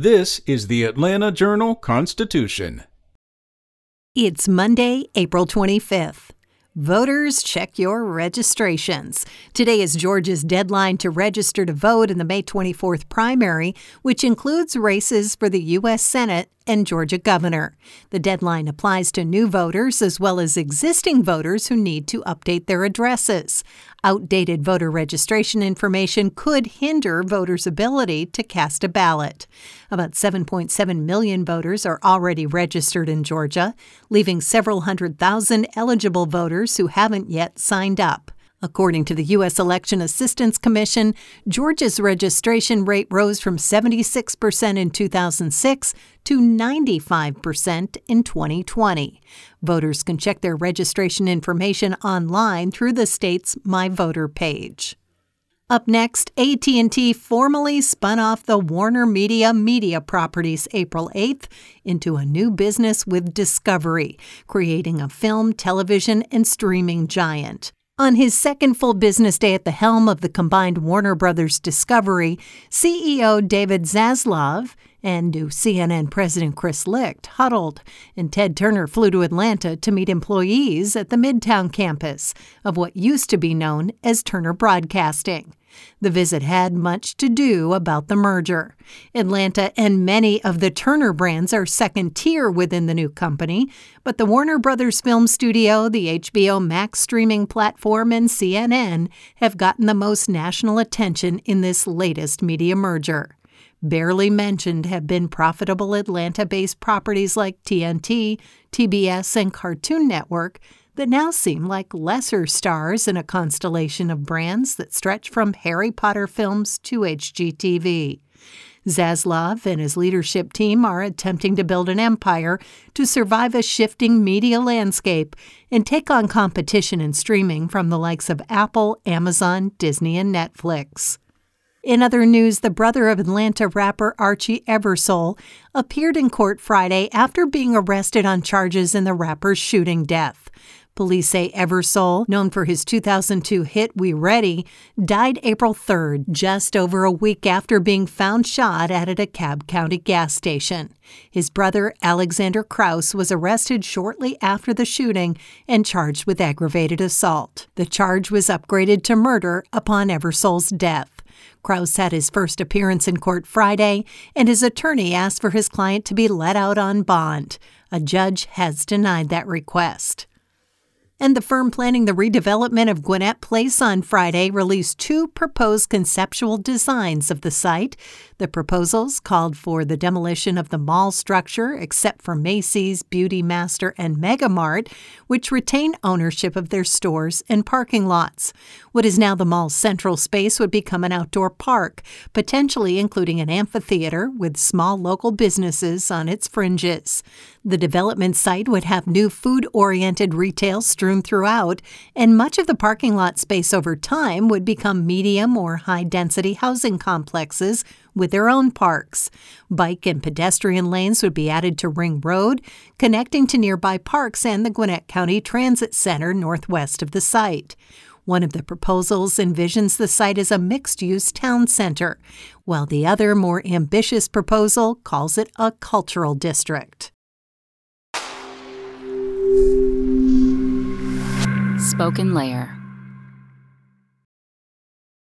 This is the Atlanta Journal Constitution. It's Monday, April 25th. Voters, check your registrations. Today is Georgia's deadline to register to vote in the May 24th primary, which includes races for the U.S. Senate and Georgia governor. The deadline applies to new voters as well as existing voters who need to update their addresses. Outdated voter registration information could hinder voters' ability to cast a ballot. About 7.7 million voters are already registered in Georgia, leaving several hundred thousand eligible voters who haven't yet signed up. According to the U.S. Election Assistance Commission, Georgia's registration rate rose from 76% in 2006 to 95% in 2020. Voters can check their registration information online through the state's My Voter page. Up next, AT&T formally spun off the Warner Media media properties April 8th into a new business with Discovery, creating a film, television, and streaming giant. On his second full business day at the helm of the combined Warner Brothers Discovery, CEO David Zaslav and new CNN President Chris Licht huddled, and Ted Turner flew to Atlanta to meet employees at the Midtown campus of what used to be known as Turner Broadcasting. The visit had much to do about the merger. Atlanta and many of the Turner brands are second tier within the new company, but the Warner Brothers Film Studio, the HBO Max streaming platform, and CNN have gotten the most national attention in this latest media merger. Barely mentioned have been profitable Atlanta based properties like TNT, TBS, and Cartoon Network that now seem like lesser stars in a constellation of brands that stretch from Harry Potter films to HGTV. Zaslav and his leadership team are attempting to build an empire to survive a shifting media landscape and take on competition in streaming from the likes of Apple, Amazon, Disney, and Netflix. In other news, the brother of Atlanta rapper Archie Eversole appeared in court Friday after being arrested on charges in the rapper's shooting death. Police say Eversole, known for his 2002 hit We Ready, died April 3rd, just over a week after being found shot at a DeKalb County gas station. His brother, Alexander Kraus, was arrested shortly after the shooting and charged with aggravated assault. The charge was upgraded to murder upon Eversole's death. Kraus had his first appearance in court Friday, and his attorney asked for his client to be let out on bond. A judge has denied that request. And the firm planning the redevelopment of Gwinnett Place on Friday released two proposed conceptual designs of the site. The proposals called for the demolition of the mall structure, except for Macy's, Beauty Master, and Megamart, which retain ownership of their stores and parking lots. What is now the mall's central space would become an outdoor park, potentially including an amphitheater with small local businesses on its fringes. The development site would have new food oriented retail strewn throughout, and much of the parking lot space over time would become medium or high density housing complexes with their own parks. Bike and pedestrian lanes would be added to Ring Road, connecting to nearby parks and the Gwinnett County Transit Center northwest of the site. One of the proposals envisions the site as a mixed use town center, while the other, more ambitious proposal calls it a cultural district. SpokenLayer.